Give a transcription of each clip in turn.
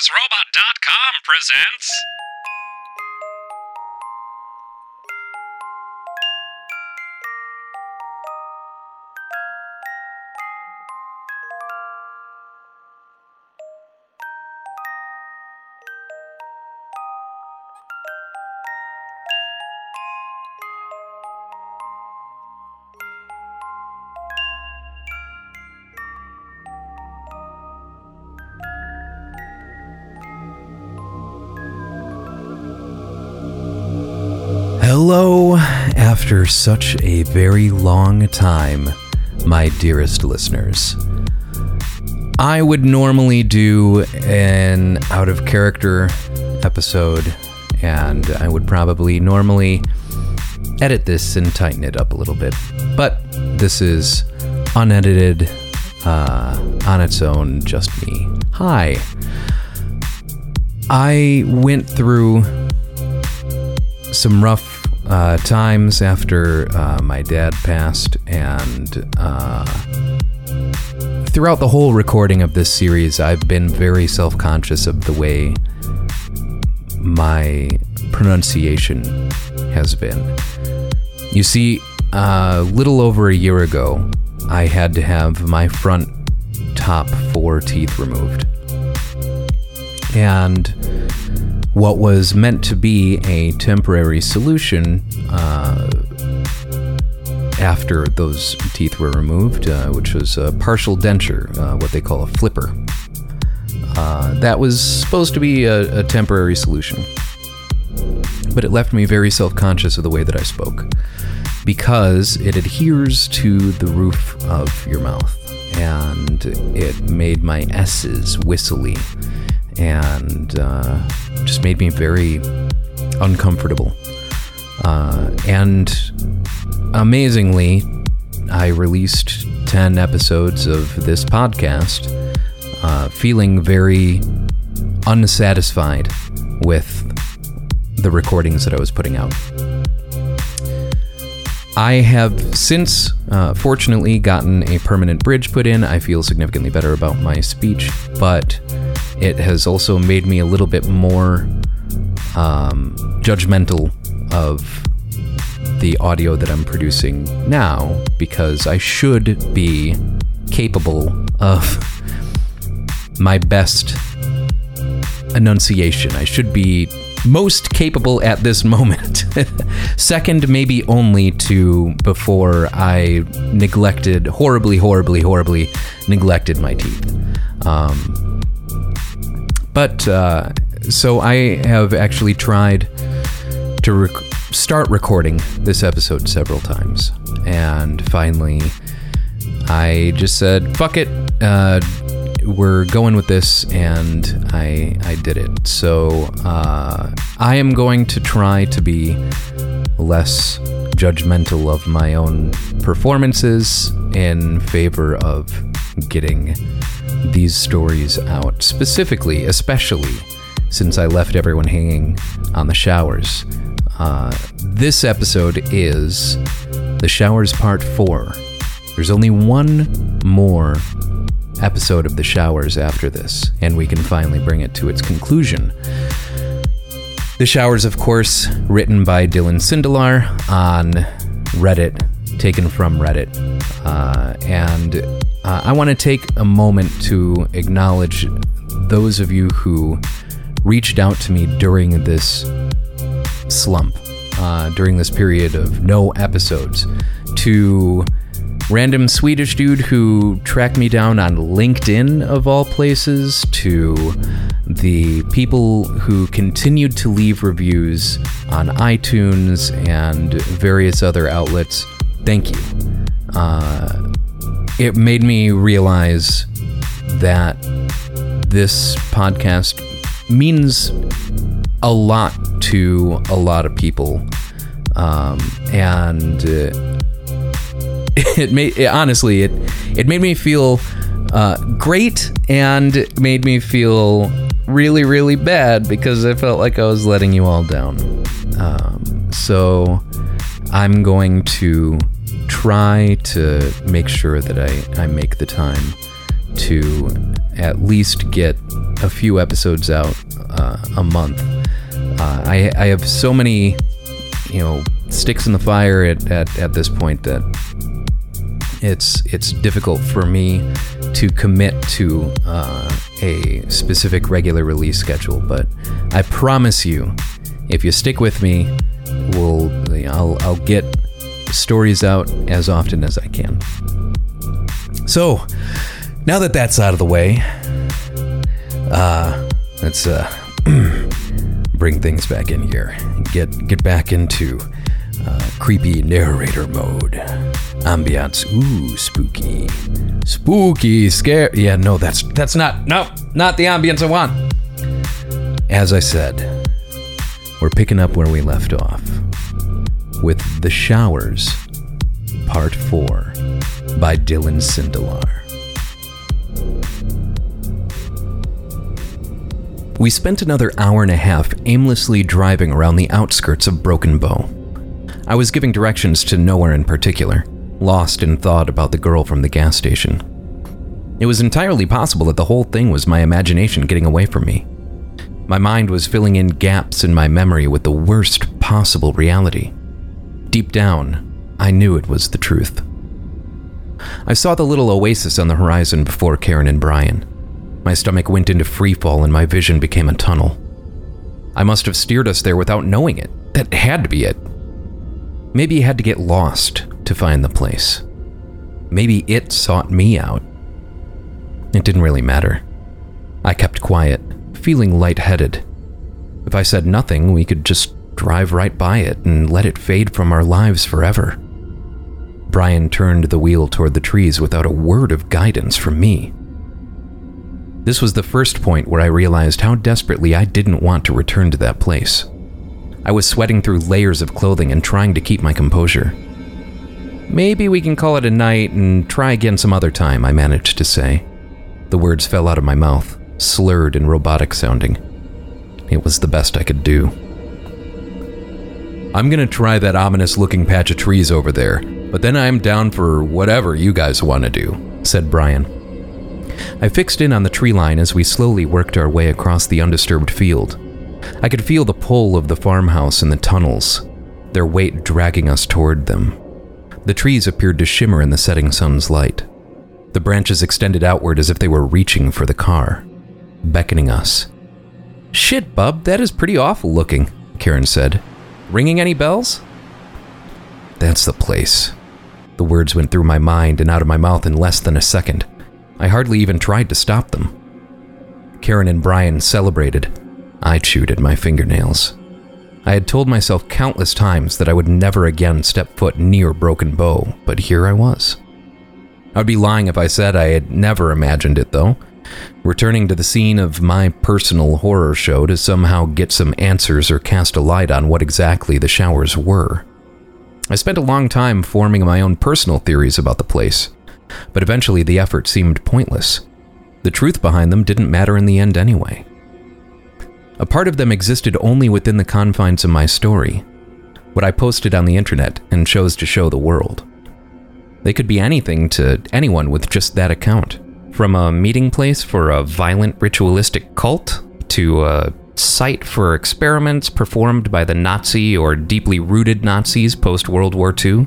TheSexlessRobot.com presents. Such a very long time, my dearest listeners. I would normally do an out of character episode, and I would probably normally edit this and tighten it up a little bit. But this is unedited, uh, on its own, just me. Hi. I went through some rough uh, times after uh, my dad passed, and uh, throughout the whole recording of this series, I've been very self conscious of the way my pronunciation has been. You see, a little over a year ago, I had to have my front top four teeth removed. And what was meant to be a temporary solution uh, after those teeth were removed, uh, which was a partial denture, uh, what they call a flipper. Uh, that was supposed to be a, a temporary solution. But it left me very self conscious of the way that I spoke because it adheres to the roof of your mouth and it made my S's whistly and uh, just made me very uncomfortable. Uh, and amazingly, I released 10 episodes of this podcast uh, feeling very unsatisfied with the recordings that I was putting out. I have since, uh, fortunately, gotten a permanent bridge put in. I feel significantly better about my speech, but it has also made me a little bit more um, judgmental of the audio that I'm producing now because I should be capable of my best enunciation. I should be most capable at this moment. Second, maybe only to before I neglected, horribly, horribly, horribly neglected my teeth. Um, but uh, so I have actually tried to rec- start recording this episode several times. And finally, I just said, fuck it. Uh, we're going with this, and I I did it. So uh, I am going to try to be less judgmental of my own performances in favor of getting these stories out, specifically, especially since I left everyone hanging on the showers. Uh, this episode is the showers part four. There's only one more episode of The Showers after this, and we can finally bring it to its conclusion. The Showers, of course, written by Dylan Sindelar on Reddit, taken from Reddit. Uh, and uh, I want to take a moment to acknowledge those of you who reached out to me during this slump, uh, during this period of no episodes, to random Swedish dude who tracked me down on LinkedIn, of all places, to the people who continued to leave reviews on iTunes and various other outlets. Thank you. Uh, it made me realize that this podcast means a lot to a lot of people. Um, and uh, it made it, honestly it it made me feel uh, great and made me feel really really bad because I felt like I was letting you all down. Um, so I'm going to try to make sure that I, I make the time to at least get a few episodes out uh, a month. Uh, I, I have so many, you know, sticks in the fire at, at, at this point that it's it's difficult for me to commit to uh, a specific regular release schedule. But I promise you, if you stick with me, we'll I'll I'll get stories out as often as I can. So now that that's out of the way, uh, let's uh, bring things back in here. Get get back into uh, creepy narrator mode. Ambiance, ooh, spooky, spooky, scare. Yeah, no, that's that's not no, not the ambience I want. As I said, we're picking up where we left off with the showers, part four, by Dylan Sindelar. We spent another hour and a half aimlessly driving around the outskirts of Broken Bow. I was giving directions to nowhere in particular, lost in thought about the girl from the gas station. It was entirely possible that the whole thing was my imagination getting away from me. My mind was filling in gaps in my memory with the worst possible reality. Deep down, I knew it was the truth. I saw the little oasis on the horizon before Karen and Brian. My stomach went into freefall and my vision became a tunnel. I must have steered us there without knowing it. That had to be it. Maybe he had to get lost to find the place. Maybe it sought me out. It didn't really matter. I kept quiet, feeling lightheaded. If I said nothing, we could just drive right by it and let it fade from our lives forever. Brian turned the wheel toward the trees without a word of guidance from me. This was the first point where I realized how desperately I didn't want to return to that place. I was sweating through layers of clothing and trying to keep my composure. Maybe we can call it a night and try again some other time, I managed to say. The words fell out of my mouth, slurred and robotic sounding. It was the best I could do. I'm gonna try that ominous looking patch of trees over there, but then I'm down for whatever you guys want to do, said Brian. I fixed in on the tree line as we slowly worked our way across the undisturbed field. I could feel the pull of the farmhouse and the tunnels, their weight dragging us toward them. The trees appeared to shimmer in the setting sun's light. The branches extended outward as if they were reaching for the car, beckoning us. Shit, bub, that is pretty awful looking, Karen said. Ringing any bells? That's the place. The words went through my mind and out of my mouth in less than a second. I hardly even tried to stop them. Karen and Brian celebrated. I chewed at my fingernails. I had told myself countless times that I would never again step foot near Broken Bow, but here I was. I'd be lying if I said I had never imagined it, though. Returning to the scene of my personal horror show to somehow get some answers or cast a light on what exactly the showers were. I spent a long time forming my own personal theories about the place, but eventually the effort seemed pointless. The truth behind them didn't matter in the end anyway. A part of them existed only within the confines of my story, what I posted on the internet and chose to show the world. They could be anything to anyone with just that account. From a meeting place for a violent ritualistic cult to a site for experiments performed by the Nazi or deeply rooted Nazis post World War II.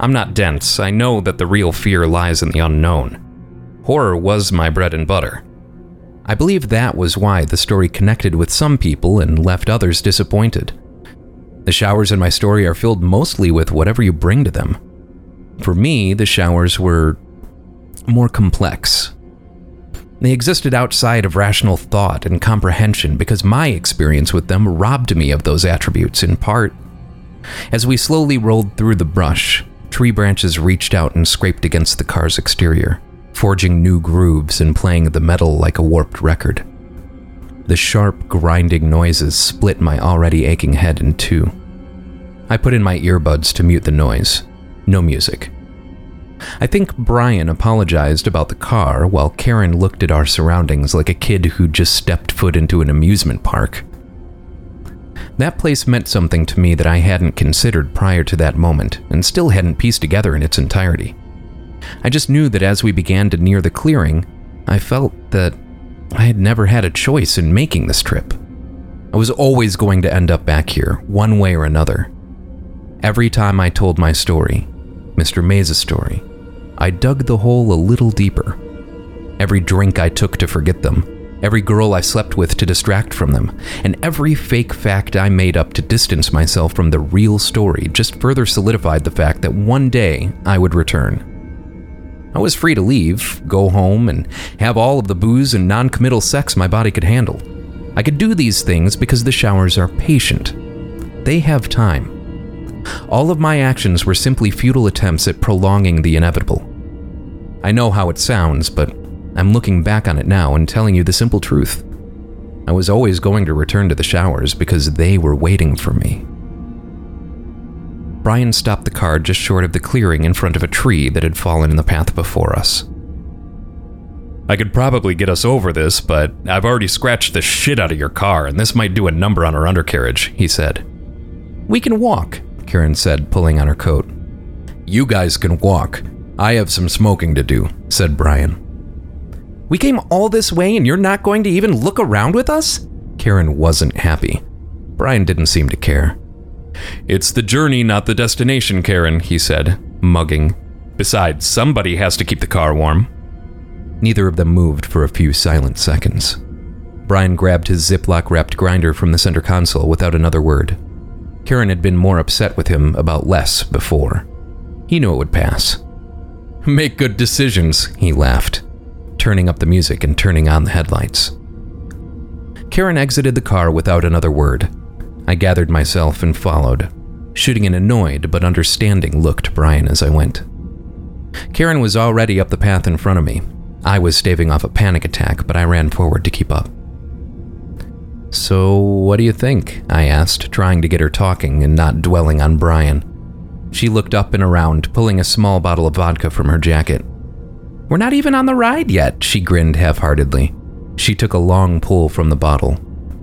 I'm not dense, I know that the real fear lies in the unknown. Horror was my bread and butter. I believe that was why the story connected with some people and left others disappointed. The showers in my story are filled mostly with whatever you bring to them. For me, the showers were more complex. They existed outside of rational thought and comprehension because my experience with them robbed me of those attributes in part. As we slowly rolled through the brush, Tree branches reached out and scraped against the car's exterior, forging new grooves and playing the metal like a warped record. The sharp, grinding noises split my already aching head in two. I put in my earbuds to mute the noise. No music. I think Brian apologized about the car while Karen looked at our surroundings like a kid who just stepped foot into an amusement park. That place meant something to me that I hadn't considered prior to that moment, and still hadn't pieced together in its entirety. I just knew that as we began to near the clearing, I felt that I had never had a choice in making this trip. I was always going to end up back here, one way or another. Every time I told my story, Mr. Mays's story, I dug the hole a little deeper. Every drink I took to forget them, every girl I slept with to distract from them, and every fake fact I made up to distance myself from the real story just further solidified the fact that one day I would return. I was free to leave, go home, and have all of the booze and non committal sex my body could handle. I could do these things because the showers are patient. They have time. All of my actions were simply futile attempts at prolonging the inevitable. I know how it sounds, but I'm looking back on it now and telling you the simple truth. I was always going to return to the showers because they were waiting for me. Brian stopped the car just short of the clearing in front of a tree that had fallen in the path before us. I could probably get us over this, but I've already scratched the shit out of your car, and this might do a number on our undercarriage, he said. We can walk, Karen said, pulling on her coat. You guys can walk. I have some smoking to do, said Brian. We came all this way and you're not going to even look around with us? Karen wasn't happy. Brian didn't seem to care. It's the journey, not the destination, Karen, he said, mugging. Besides, somebody has to keep the car warm. Neither of them moved for a few silent seconds. Brian grabbed his Ziploc wrapped grinder from the center console without another word. Karen had been more upset with him about less before. He knew it would pass. Make good decisions, he laughed, turning up the music and turning on the headlights. Karen exited the car without another word. I gathered myself and followed, shooting an annoyed but understanding look to Brian as I went. Karen was already up the path in front of me. I was staving off a panic attack, but I ran forward to keep up. So, what do you think? I asked, trying to get her talking and not dwelling on Brian. She looked up and around, pulling a small bottle of vodka from her jacket. We're not even on the ride yet, she grinned half heartedly. She took a long pull from the bottle.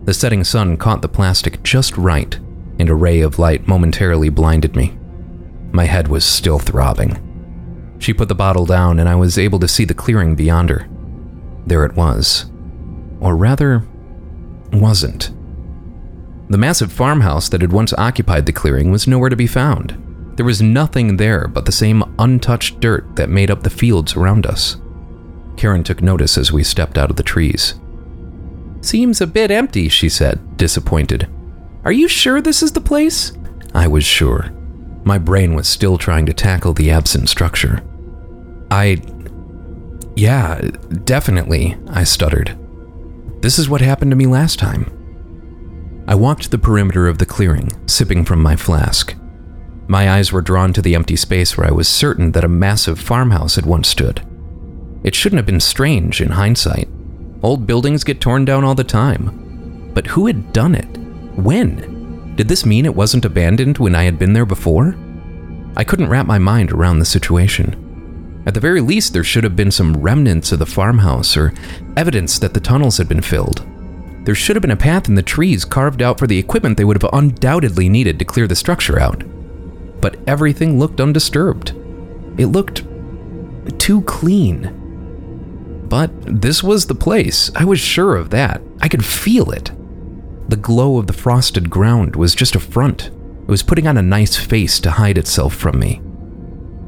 The setting sun caught the plastic just right, and a ray of light momentarily blinded me. My head was still throbbing. She put the bottle down, and I was able to see the clearing beyond her. There it was. Or rather, wasn't. The massive farmhouse that had once occupied the clearing was nowhere to be found. There was nothing there but the same untouched dirt that made up the fields around us. Karen took notice as we stepped out of the trees. Seems a bit empty, she said, disappointed. Are you sure this is the place? I was sure. My brain was still trying to tackle the absent structure. I. Yeah, definitely, I stuttered. This is what happened to me last time. I walked the perimeter of the clearing, sipping from my flask. My eyes were drawn to the empty space where I was certain that a massive farmhouse had once stood. It shouldn't have been strange in hindsight. Old buildings get torn down all the time. But who had done it? When? Did this mean it wasn't abandoned when I had been there before? I couldn't wrap my mind around the situation. At the very least, there should have been some remnants of the farmhouse or evidence that the tunnels had been filled. There should have been a path in the trees carved out for the equipment they would have undoubtedly needed to clear the structure out. But everything looked undisturbed. It looked too clean. But this was the place. I was sure of that. I could feel it. The glow of the frosted ground was just a front. It was putting on a nice face to hide itself from me.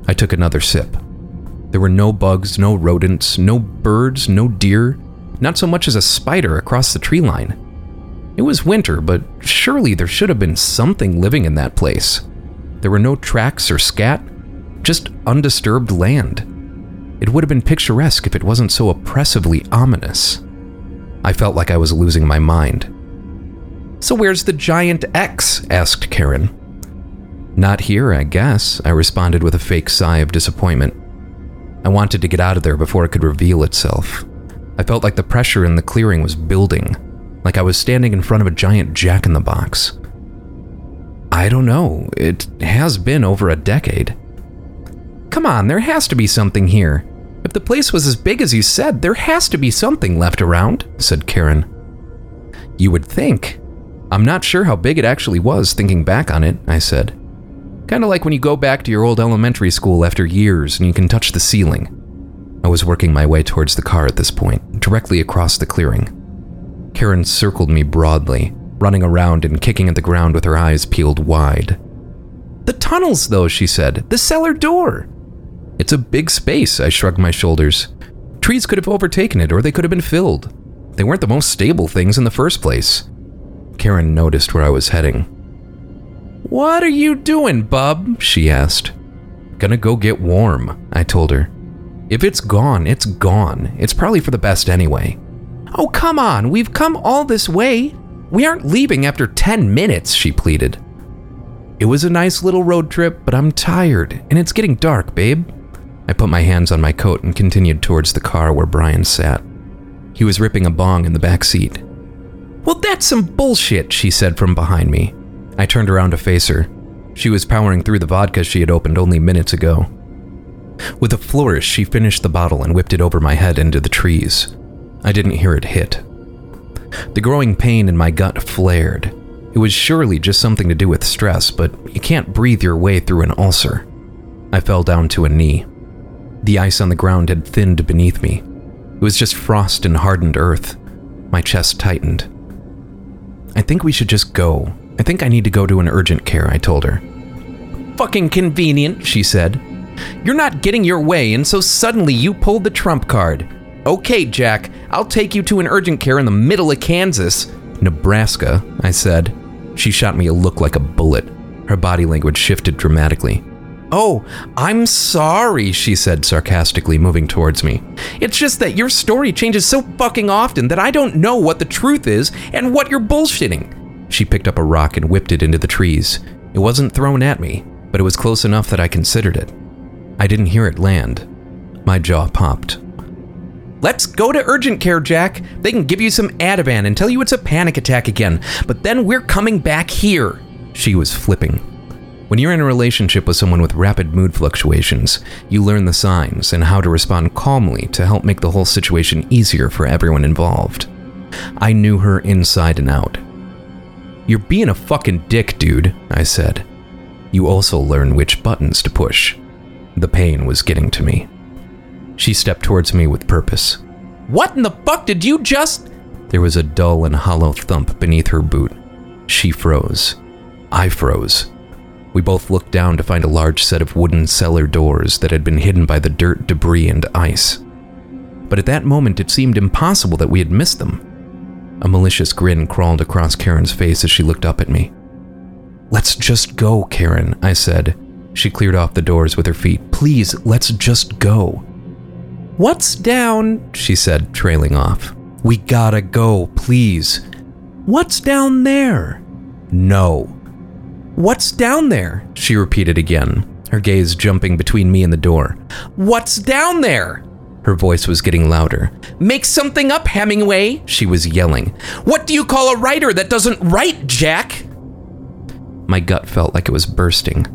I took another sip. There were no bugs, no rodents, no birds, no deer, not so much as a spider across the tree line. It was winter, but surely there should have been something living in that place. There were no tracks or scat, just undisturbed land. It would have been picturesque if it wasn't so oppressively ominous. I felt like I was losing my mind. So, where's the giant X? asked Karen. Not here, I guess, I responded with a fake sigh of disappointment. I wanted to get out of there before it could reveal itself. I felt like the pressure in the clearing was building, like I was standing in front of a giant jack in the box. I don't know, it has been over a decade. Come on, there has to be something here. If the place was as big as you said, there has to be something left around, said Karen. You would think. I'm not sure how big it actually was thinking back on it, I said. Kind of like when you go back to your old elementary school after years and you can touch the ceiling. I was working my way towards the car at this point, directly across the clearing. Karen circled me broadly, running around and kicking at the ground with her eyes peeled wide. The tunnels, though, she said. The cellar door. It's a big space, I shrugged my shoulders. Trees could have overtaken it, or they could have been filled. They weren't the most stable things in the first place. Karen noticed where I was heading. What are you doing, bub? she asked. Gonna go get warm, I told her. If it's gone, it's gone. It's probably for the best anyway. Oh, come on, we've come all this way. We aren't leaving after 10 minutes, she pleaded. It was a nice little road trip, but I'm tired, and it's getting dark, babe. I put my hands on my coat and continued towards the car where Brian sat. He was ripping a bong in the back seat. Well, that's some bullshit, she said from behind me. I turned around to face her. She was powering through the vodka she had opened only minutes ago. With a flourish, she finished the bottle and whipped it over my head into the trees. I didn't hear it hit. The growing pain in my gut flared. It was surely just something to do with stress, but you can't breathe your way through an ulcer. I fell down to a knee. The ice on the ground had thinned beneath me. It was just frost and hardened earth. My chest tightened. I think we should just go. I think I need to go to an urgent care, I told her. Fucking convenient, she said. You're not getting your way, and so suddenly you pulled the trump card. Okay, Jack, I'll take you to an urgent care in the middle of Kansas. Nebraska, I said. She shot me a look like a bullet. Her body language shifted dramatically. Oh, I'm sorry, she said sarcastically, moving towards me. It's just that your story changes so fucking often that I don't know what the truth is and what you're bullshitting. She picked up a rock and whipped it into the trees. It wasn't thrown at me, but it was close enough that I considered it. I didn't hear it land. My jaw popped. Let's go to urgent care, Jack. They can give you some Ativan and tell you it's a panic attack again, but then we're coming back here. She was flipping. When you're in a relationship with someone with rapid mood fluctuations, you learn the signs and how to respond calmly to help make the whole situation easier for everyone involved. I knew her inside and out. You're being a fucking dick, dude, I said. You also learn which buttons to push. The pain was getting to me. She stepped towards me with purpose. What in the fuck did you just? There was a dull and hollow thump beneath her boot. She froze. I froze. We both looked down to find a large set of wooden cellar doors that had been hidden by the dirt, debris, and ice. But at that moment, it seemed impossible that we had missed them. A malicious grin crawled across Karen's face as she looked up at me. Let's just go, Karen, I said. She cleared off the doors with her feet. Please, let's just go. What's down? She said, trailing off. We gotta go, please. What's down there? No. What's down there? She repeated again, her gaze jumping between me and the door. What's down there? Her voice was getting louder. Make something up, Hemingway, she was yelling. What do you call a writer that doesn't write, Jack? My gut felt like it was bursting.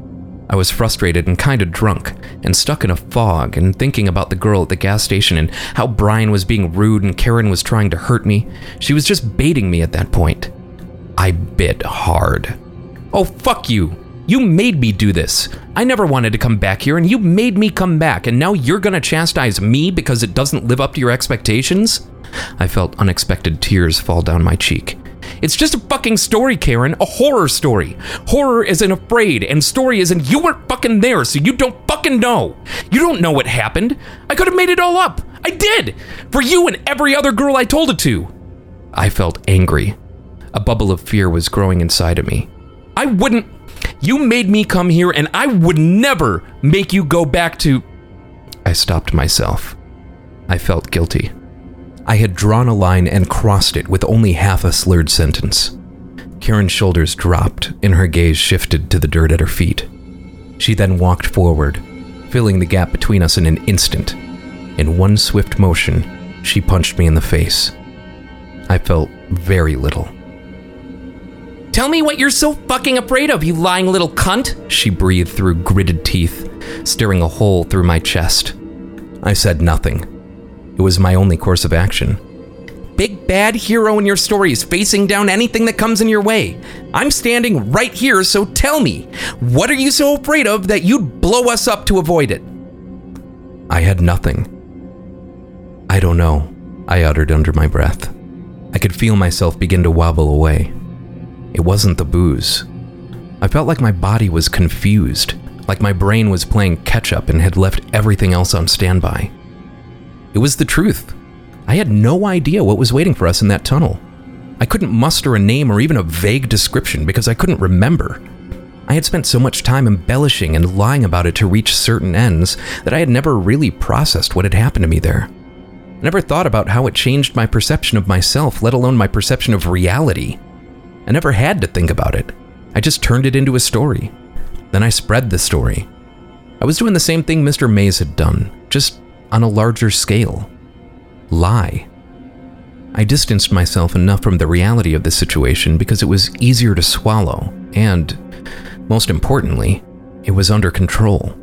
I was frustrated and kind of drunk, and stuck in a fog, and thinking about the girl at the gas station and how Brian was being rude and Karen was trying to hurt me. She was just baiting me at that point. I bit hard. Oh, fuck you. You made me do this. I never wanted to come back here, and you made me come back, and now you're gonna chastise me because it doesn't live up to your expectations? I felt unexpected tears fall down my cheek. It's just a fucking story, Karen. A horror story. Horror isn't afraid, and story isn't you weren't fucking there, so you don't fucking know. You don't know what happened. I could have made it all up. I did. For you and every other girl I told it to. I felt angry. A bubble of fear was growing inside of me. I wouldn't. You made me come here, and I would never make you go back to. I stopped myself. I felt guilty. I had drawn a line and crossed it with only half a slurred sentence. Karen's shoulders dropped and her gaze shifted to the dirt at her feet. She then walked forward, filling the gap between us in an instant. In one swift motion, she punched me in the face. I felt very little. Tell me what you're so fucking afraid of, you lying little cunt, she breathed through gritted teeth, staring a hole through my chest. I said nothing. It was my only course of action. big bad hero in your stories facing down anything that comes in your way. I'm standing right here, so tell me, what are you so afraid of that you'd blow us up to avoid it? I had nothing. I don't know, I uttered under my breath. I could feel myself begin to wobble away. It wasn't the booze. I felt like my body was confused, like my brain was playing catch up and had left everything else on standby. It was the truth. I had no idea what was waiting for us in that tunnel. I couldn't muster a name or even a vague description because I couldn't remember. I had spent so much time embellishing and lying about it to reach certain ends that I had never really processed what had happened to me there. I never thought about how it changed my perception of myself, let alone my perception of reality. I never had to think about it. I just turned it into a story. Then I spread the story. I was doing the same thing Mr. Mays had done, just on a larger scale. Lie. I distanced myself enough from the reality of the situation because it was easier to swallow, and, most importantly, it was under control.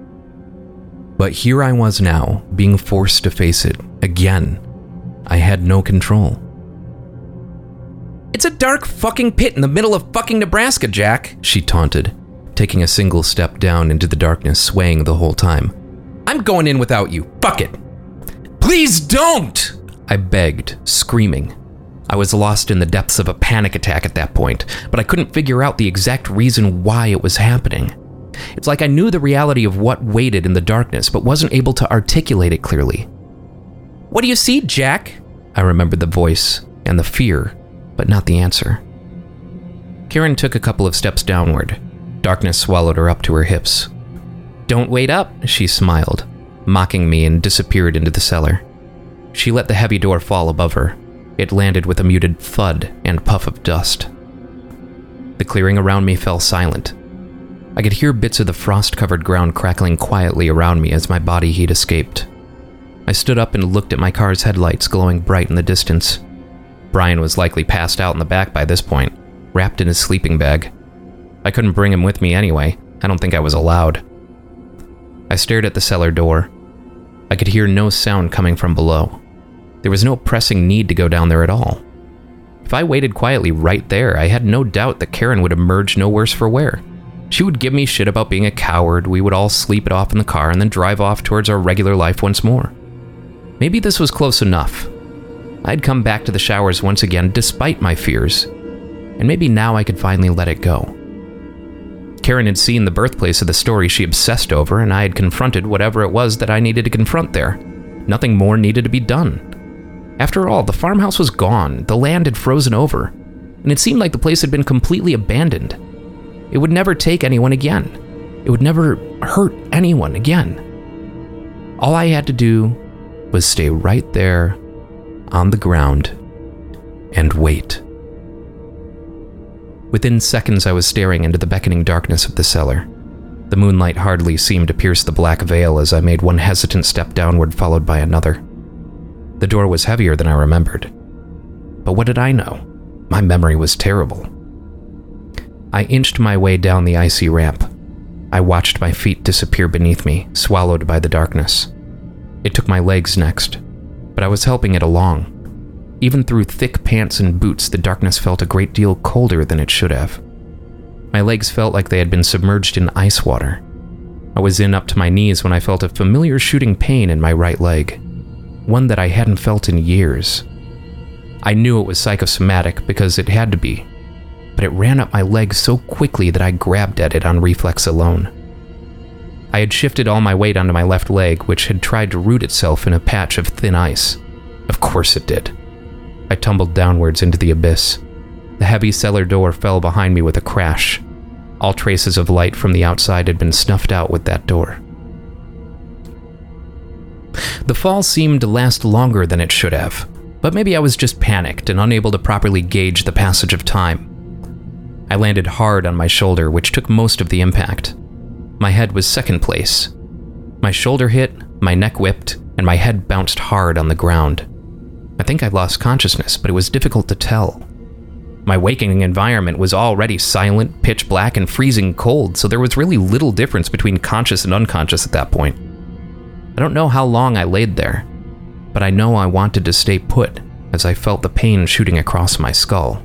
But here I was now, being forced to face it again. I had no control. It's a dark fucking pit in the middle of fucking Nebraska, Jack, she taunted, taking a single step down into the darkness, swaying the whole time. I'm going in without you. Fuck it. Please don't! I begged, screaming. I was lost in the depths of a panic attack at that point, but I couldn't figure out the exact reason why it was happening. It's like I knew the reality of what waited in the darkness, but wasn't able to articulate it clearly. What do you see, Jack? I remembered the voice and the fear, but not the answer. Karen took a couple of steps downward. Darkness swallowed her up to her hips. Don't wait up, she smiled, mocking me and disappeared into the cellar. She let the heavy door fall above her. It landed with a muted thud and puff of dust. The clearing around me fell silent. I could hear bits of the frost covered ground crackling quietly around me as my body heat escaped. I stood up and looked at my car's headlights glowing bright in the distance. Brian was likely passed out in the back by this point, wrapped in his sleeping bag. I couldn't bring him with me anyway. I don't think I was allowed. I stared at the cellar door. I could hear no sound coming from below. There was no pressing need to go down there at all. If I waited quietly right there, I had no doubt that Karen would emerge no worse for wear. She would give me shit about being a coward, we would all sleep it off in the car, and then drive off towards our regular life once more. Maybe this was close enough. I'd come back to the showers once again despite my fears, and maybe now I could finally let it go. Karen had seen the birthplace of the story she obsessed over, and I had confronted whatever it was that I needed to confront there. Nothing more needed to be done. After all, the farmhouse was gone, the land had frozen over, and it seemed like the place had been completely abandoned. It would never take anyone again. It would never hurt anyone again. All I had to do was stay right there on the ground and wait. Within seconds, I was staring into the beckoning darkness of the cellar. The moonlight hardly seemed to pierce the black veil as I made one hesitant step downward, followed by another. The door was heavier than I remembered. But what did I know? My memory was terrible. I inched my way down the icy ramp. I watched my feet disappear beneath me, swallowed by the darkness. It took my legs next, but I was helping it along. Even through thick pants and boots, the darkness felt a great deal colder than it should have. My legs felt like they had been submerged in ice water. I was in up to my knees when I felt a familiar shooting pain in my right leg, one that I hadn't felt in years. I knew it was psychosomatic because it had to be, but it ran up my leg so quickly that I grabbed at it on reflex alone. I had shifted all my weight onto my left leg, which had tried to root itself in a patch of thin ice. Of course it did. I tumbled downwards into the abyss. The heavy cellar door fell behind me with a crash. All traces of light from the outside had been snuffed out with that door. The fall seemed to last longer than it should have, but maybe I was just panicked and unable to properly gauge the passage of time. I landed hard on my shoulder, which took most of the impact. My head was second place. My shoulder hit, my neck whipped, and my head bounced hard on the ground. I think I lost consciousness, but it was difficult to tell. My waking environment was already silent, pitch black, and freezing cold, so there was really little difference between conscious and unconscious at that point. I don't know how long I laid there, but I know I wanted to stay put, as I felt the pain shooting across my skull.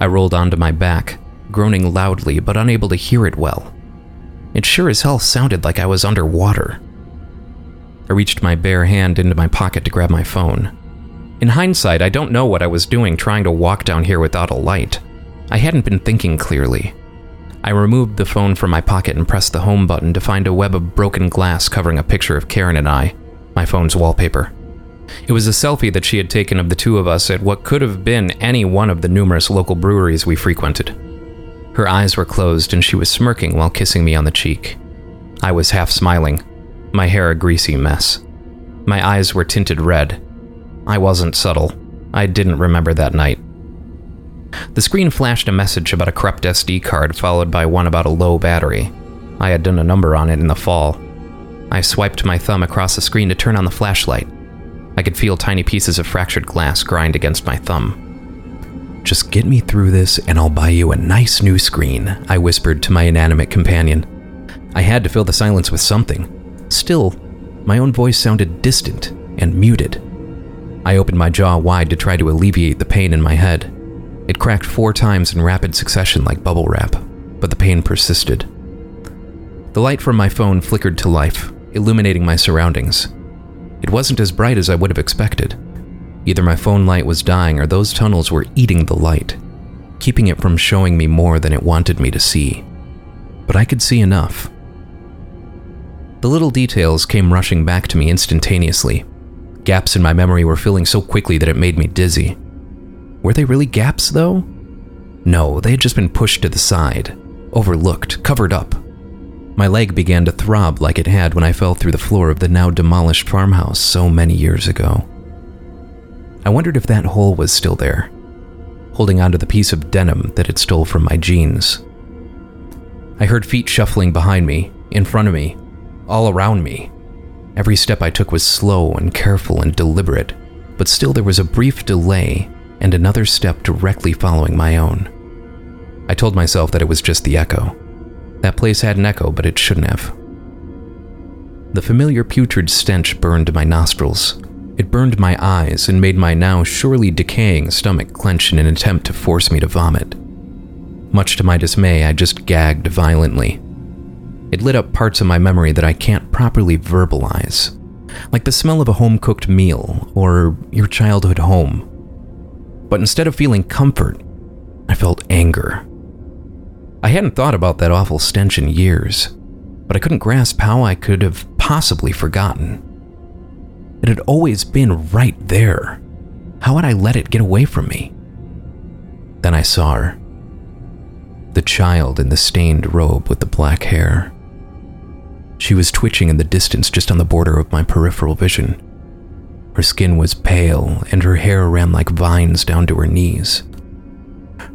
I rolled onto my back, groaning loudly but unable to hear it well. It sure as hell sounded like I was underwater. I reached my bare hand into my pocket to grab my phone. In hindsight, I don't know what I was doing trying to walk down here without a light. I hadn't been thinking clearly. I removed the phone from my pocket and pressed the home button to find a web of broken glass covering a picture of Karen and I, my phone's wallpaper. It was a selfie that she had taken of the two of us at what could have been any one of the numerous local breweries we frequented. Her eyes were closed and she was smirking while kissing me on the cheek. I was half smiling, my hair a greasy mess. My eyes were tinted red. I wasn't subtle. I didn't remember that night. The screen flashed a message about a corrupt SD card, followed by one about a low battery. I had done a number on it in the fall. I swiped my thumb across the screen to turn on the flashlight. I could feel tiny pieces of fractured glass grind against my thumb. Just get me through this and I'll buy you a nice new screen, I whispered to my inanimate companion. I had to fill the silence with something. Still, my own voice sounded distant and muted. I opened my jaw wide to try to alleviate the pain in my head. It cracked four times in rapid succession like bubble wrap, but the pain persisted. The light from my phone flickered to life, illuminating my surroundings. It wasn't as bright as I would have expected. Either my phone light was dying or those tunnels were eating the light, keeping it from showing me more than it wanted me to see. But I could see enough. The little details came rushing back to me instantaneously. Gaps in my memory were filling so quickly that it made me dizzy. Were they really gaps, though? No, they had just been pushed to the side, overlooked, covered up. My leg began to throb like it had when I fell through the floor of the now demolished farmhouse so many years ago. I wondered if that hole was still there, holding onto the piece of denim that it stole from my jeans. I heard feet shuffling behind me, in front of me, all around me. Every step I took was slow and careful and deliberate, but still there was a brief delay and another step directly following my own. I told myself that it was just the echo, that place had an echo, but it shouldn't have. The familiar putrid stench burned my nostrils. It burned my eyes and made my now surely decaying stomach clench in an attempt to force me to vomit. Much to my dismay, I just gagged violently. It lit up parts of my memory that I can't properly verbalize, like the smell of a home cooked meal or your childhood home. But instead of feeling comfort, I felt anger. I hadn't thought about that awful stench in years, but I couldn't grasp how I could have possibly forgotten. It had always been right there. How had I let it get away from me? Then I saw her. The child in the stained robe with the black hair. She was twitching in the distance just on the border of my peripheral vision. Her skin was pale, and her hair ran like vines down to her knees.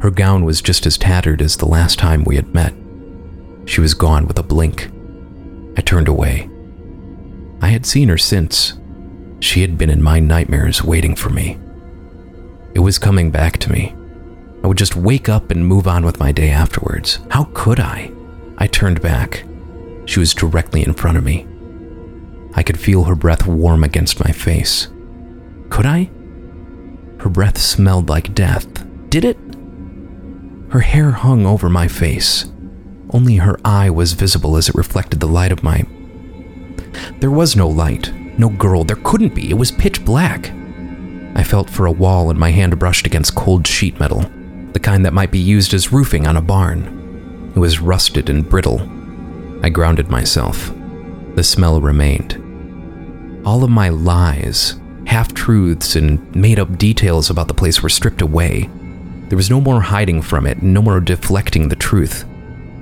Her gown was just as tattered as the last time we had met. She was gone with a blink. I turned away. I had seen her since. She had been in my nightmares waiting for me. It was coming back to me. I would just wake up and move on with my day afterwards. How could I? I turned back. She was directly in front of me. I could feel her breath warm against my face. Could I? Her breath smelled like death. Did it? Her hair hung over my face. Only her eye was visible as it reflected the light of my. There was no light, no girl, there couldn't be, it was pitch black. I felt for a wall and my hand brushed against cold sheet metal, the kind that might be used as roofing on a barn. It was rusted and brittle. I grounded myself. The smell remained. All of my lies, half truths, and made up details about the place were stripped away there was no more hiding from it, no more deflecting the truth.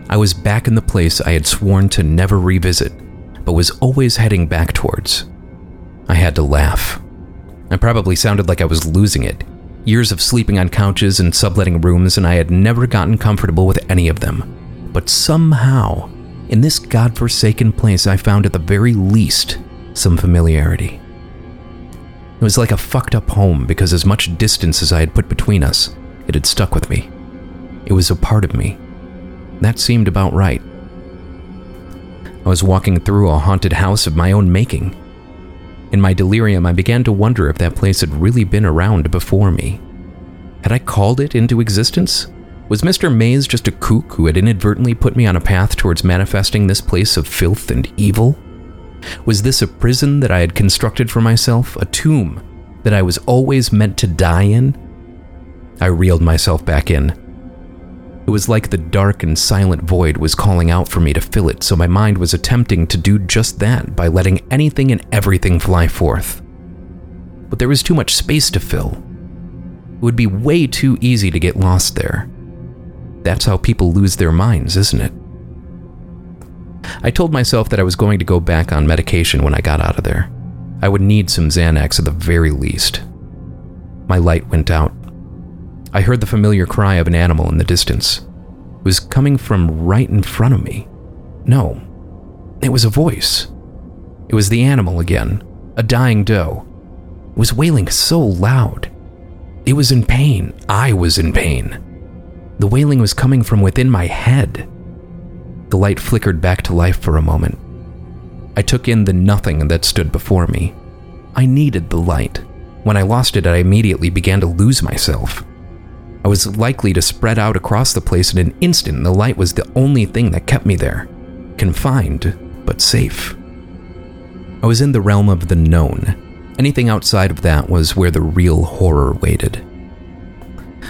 I was back in the place I had sworn to never revisit, but was always heading back towards. I had to laugh. I probably sounded like I was losing it. Years of sleeping on couches and subletting rooms, and I had never gotten comfortable with any of them. But somehow, in this godforsaken place, I found at the very least some familiarity. It was like a fucked up home because as much distance as I had put between us, it had stuck with me. It was a part of me. That seemed about right. I was walking through a haunted house of my own making. In my delirium, I began to wonder if that place had really been around before me. Had I called it into existence? Was Mr. Mays just a kook who had inadvertently put me on a path towards manifesting this place of filth and evil? Was this a prison that I had constructed for myself, a tomb that I was always meant to die in? I reeled myself back in. It was like the dark and silent void was calling out for me to fill it, so my mind was attempting to do just that by letting anything and everything fly forth. But there was too much space to fill. It would be way too easy to get lost there. That's how people lose their minds, isn't it? I told myself that I was going to go back on medication when I got out of there. I would need some Xanax at the very least. My light went out. I heard the familiar cry of an animal in the distance. It was coming from right in front of me. No, it was a voice. It was the animal again, a dying doe. It was wailing so loud. It was in pain. I was in pain. The wailing was coming from within my head. The light flickered back to life for a moment. I took in the nothing that stood before me. I needed the light. When I lost it, I immediately began to lose myself. I was likely to spread out across the place in an instant, and the light was the only thing that kept me there. Confined, but safe. I was in the realm of the known. Anything outside of that was where the real horror waited.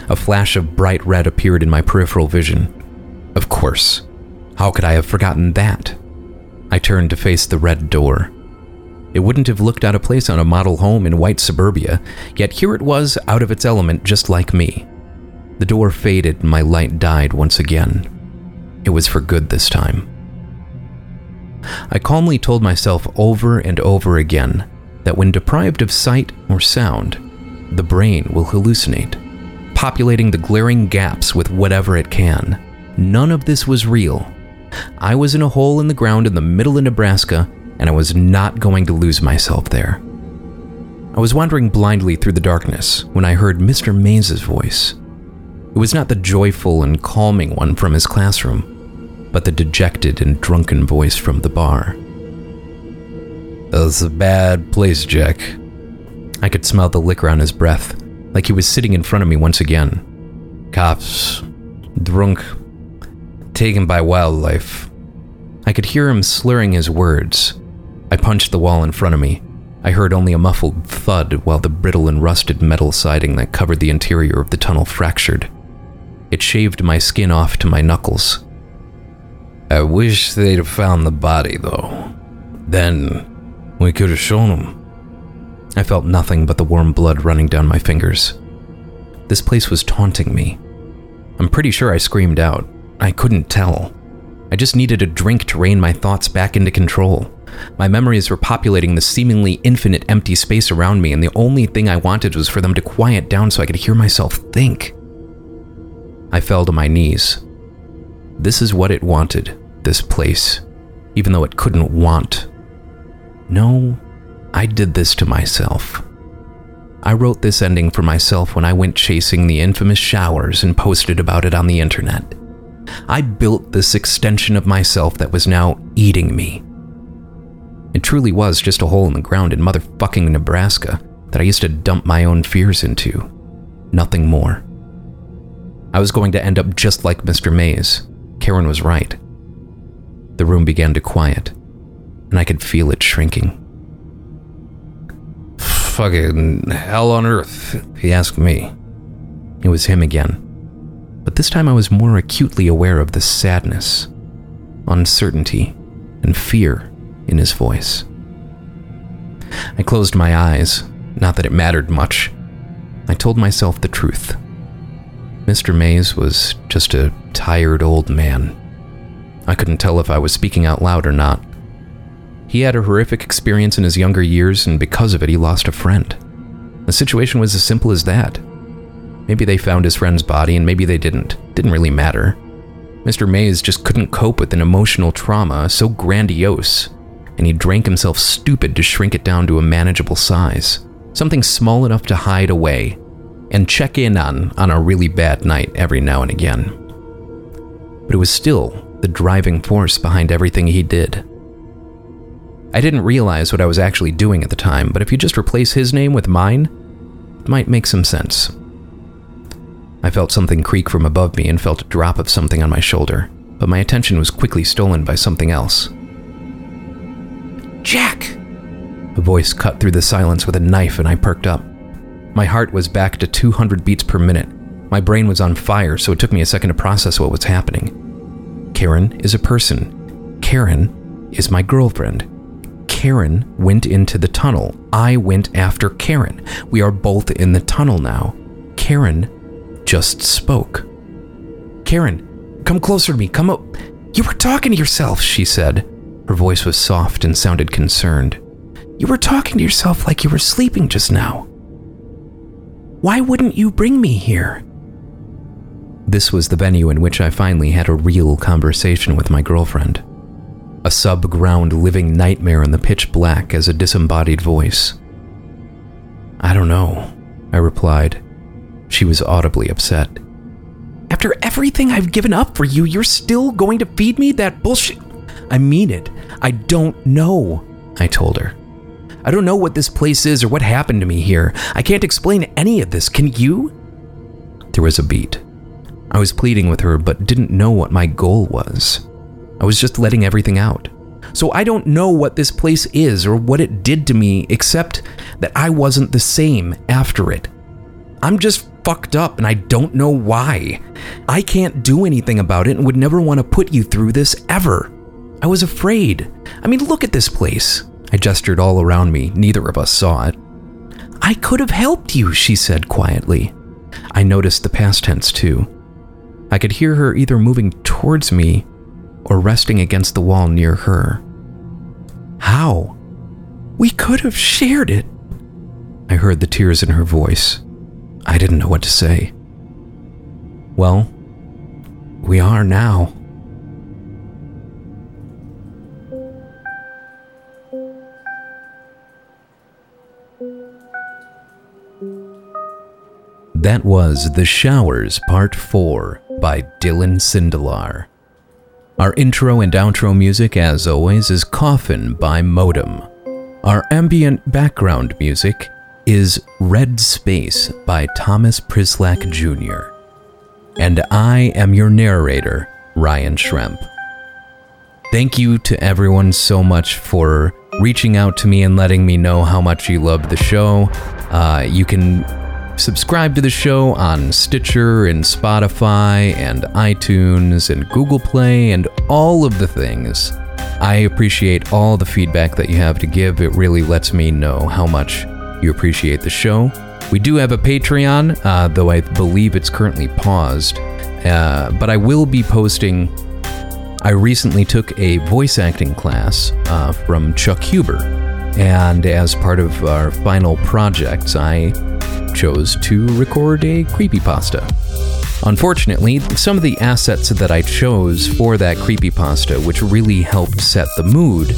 A flash of bright red appeared in my peripheral vision. Of course, how could I have forgotten that? I turned to face the red door. It wouldn't have looked out of place on a model home in white suburbia, yet here it was, out of its element, just like me. The door faded and my light died once again. It was for good this time. I calmly told myself over and over again that when deprived of sight or sound, the brain will hallucinate, populating the glaring gaps with whatever it can. None of this was real, I was in a hole in the ground in the middle of Nebraska, and I was not going to lose myself there. I was wandering blindly through the darkness when I heard Mr. Mays's voice. It was not the joyful and calming one from his classroom, but the dejected and drunken voice from the bar. That's a bad place, Jack. I could smell the liquor on his breath, like he was sitting in front of me once again. Cops, drunk, taken by wildlife. I could hear him slurring his words. I punched the wall in front of me. I heard only a muffled thud while the brittle and rusted metal siding that covered the interior of the tunnel fractured. It shaved my skin off to my knuckles. I wish they'd have found the body, though. Then we could have shown them. I felt nothing but the warm blood running down my fingers. This place was taunting me. I'm pretty sure I screamed out. I couldn't tell. I just needed a drink to rein my thoughts back into control. My memories were populating the seemingly infinite empty space around me, and the only thing I wanted was for them to quiet down so I could hear myself think. I fell to my knees. This is what it wanted, this place, even though it couldn't want. No, I did this to myself. I wrote this ending for myself when I went chasing the infamous showers and posted about it on the internet. I built this extension of myself that was now eating me. It truly was just a hole in the ground in motherfucking Nebraska that I used to dump my own fears into. Nothing more. I was going to end up just like Mr. Mays. Karen was right. The room began to quiet, and I could feel it shrinking. Fucking hell on earth, he asked me. It was him again but this time I was more acutely aware of the sadness, uncertainty, and fear in his voice. I closed my eyes, not that it mattered much. I told myself the truth. Mr. Mays was just a tired old man. I couldn't tell if I was speaking out loud or not. He had a horrific experience in his younger years, and because of it, he lost a friend. The situation was as simple as that. Maybe they found his friend's body and maybe they didn't. Didn't really matter. Mr. Mays just couldn't cope with an emotional trauma so grandiose, and he drank himself stupid to shrink it down to a manageable size. Something small enough to hide away and check in on on a really bad night every now and again. But it was still the driving force behind everything he did. I didn't realize what I was actually doing at the time, but if you just replace his name with mine, it might make some sense. I felt something creak from above me and felt a drop of something on my shoulder, but my attention was quickly stolen by something else. Jack! A voice cut through the silence with a knife, and I perked up. My heart was back to 200 beats per minute. My brain was on fire, so it took me a second to process what was happening. Karen is a person. Karen is my girlfriend. Karen went into the tunnel. I went after Karen. We are both in the tunnel now. Karen just spoke. Karen, come closer to me. Come up. You were talking to yourself, she said. Her voice was soft and sounded concerned. You were talking to yourself like you were sleeping just now. Why wouldn't you bring me here? This was the venue in which I finally had a real conversation with my girlfriend. A sub ground living nightmare in the pitch black as a disembodied voice. I don't know, I replied. She was audibly upset. After everything I've given up for you, you're still going to feed me that bullshit? I mean it. I don't know, I told her. I don't know what this place is or what happened to me here. I can't explain any of this. Can you? There was a beat. I was pleading with her, but didn't know what my goal was. I was just letting everything out. So I don't know what this place is or what it did to me, except that I wasn't the same after it. I'm just fucked up and I don't know why. I can't do anything about it and would never want to put you through this ever. I was afraid. I mean, look at this place. I gestured all around me. Neither of us saw it. I could have helped you, she said quietly. I noticed the past tense too. I could hear her either moving towards me or resting against the wall near her. How? We could have shared it. I heard the tears in her voice. I didn't know what to say. Well, we are now. That was The Showers Part 4 by Dylan Sindelar. Our intro and outro music, as always, is Coffin by Modem. Our ambient background music is Red Space by Thomas Prislak Jr. And I am your narrator, Ryan Schremp. Thank you to everyone so much for reaching out to me and letting me know how much you love the show. Uh, you can subscribe to the show on Stitcher and Spotify and iTunes and Google Play and all of the things. I appreciate all the feedback that you have to give. It really lets me know how much you appreciate the show. We do have a Patreon, uh, though I believe it's currently paused. Uh, but I will be posting. I recently took a voice acting class uh, from Chuck Huber. And as part of our final projects, I chose to record a creepypasta. Unfortunately, some of the assets that I chose for that creepypasta, which really helped set the mood,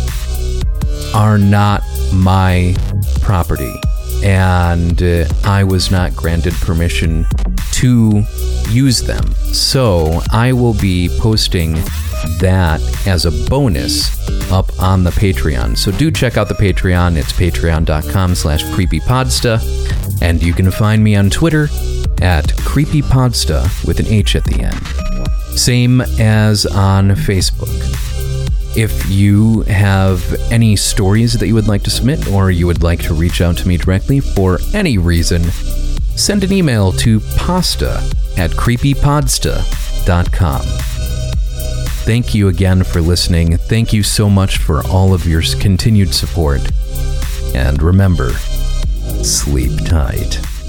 are not my property. And uh, I was not granted permission to use them. So I will be posting that as a bonus up on the Patreon. So do check out the Patreon. It's patreon.com slash creepypodsta. And you can find me on Twitter at creepypodsta with an H at the end. Same as on Facebook. If you have any stories that you would like to submit or you would like to reach out to me directly for any reason, send an email to pasta at creepypodsta.com. Thank you again for listening. Thank you so much for all of your continued support. And remember, sleep tight.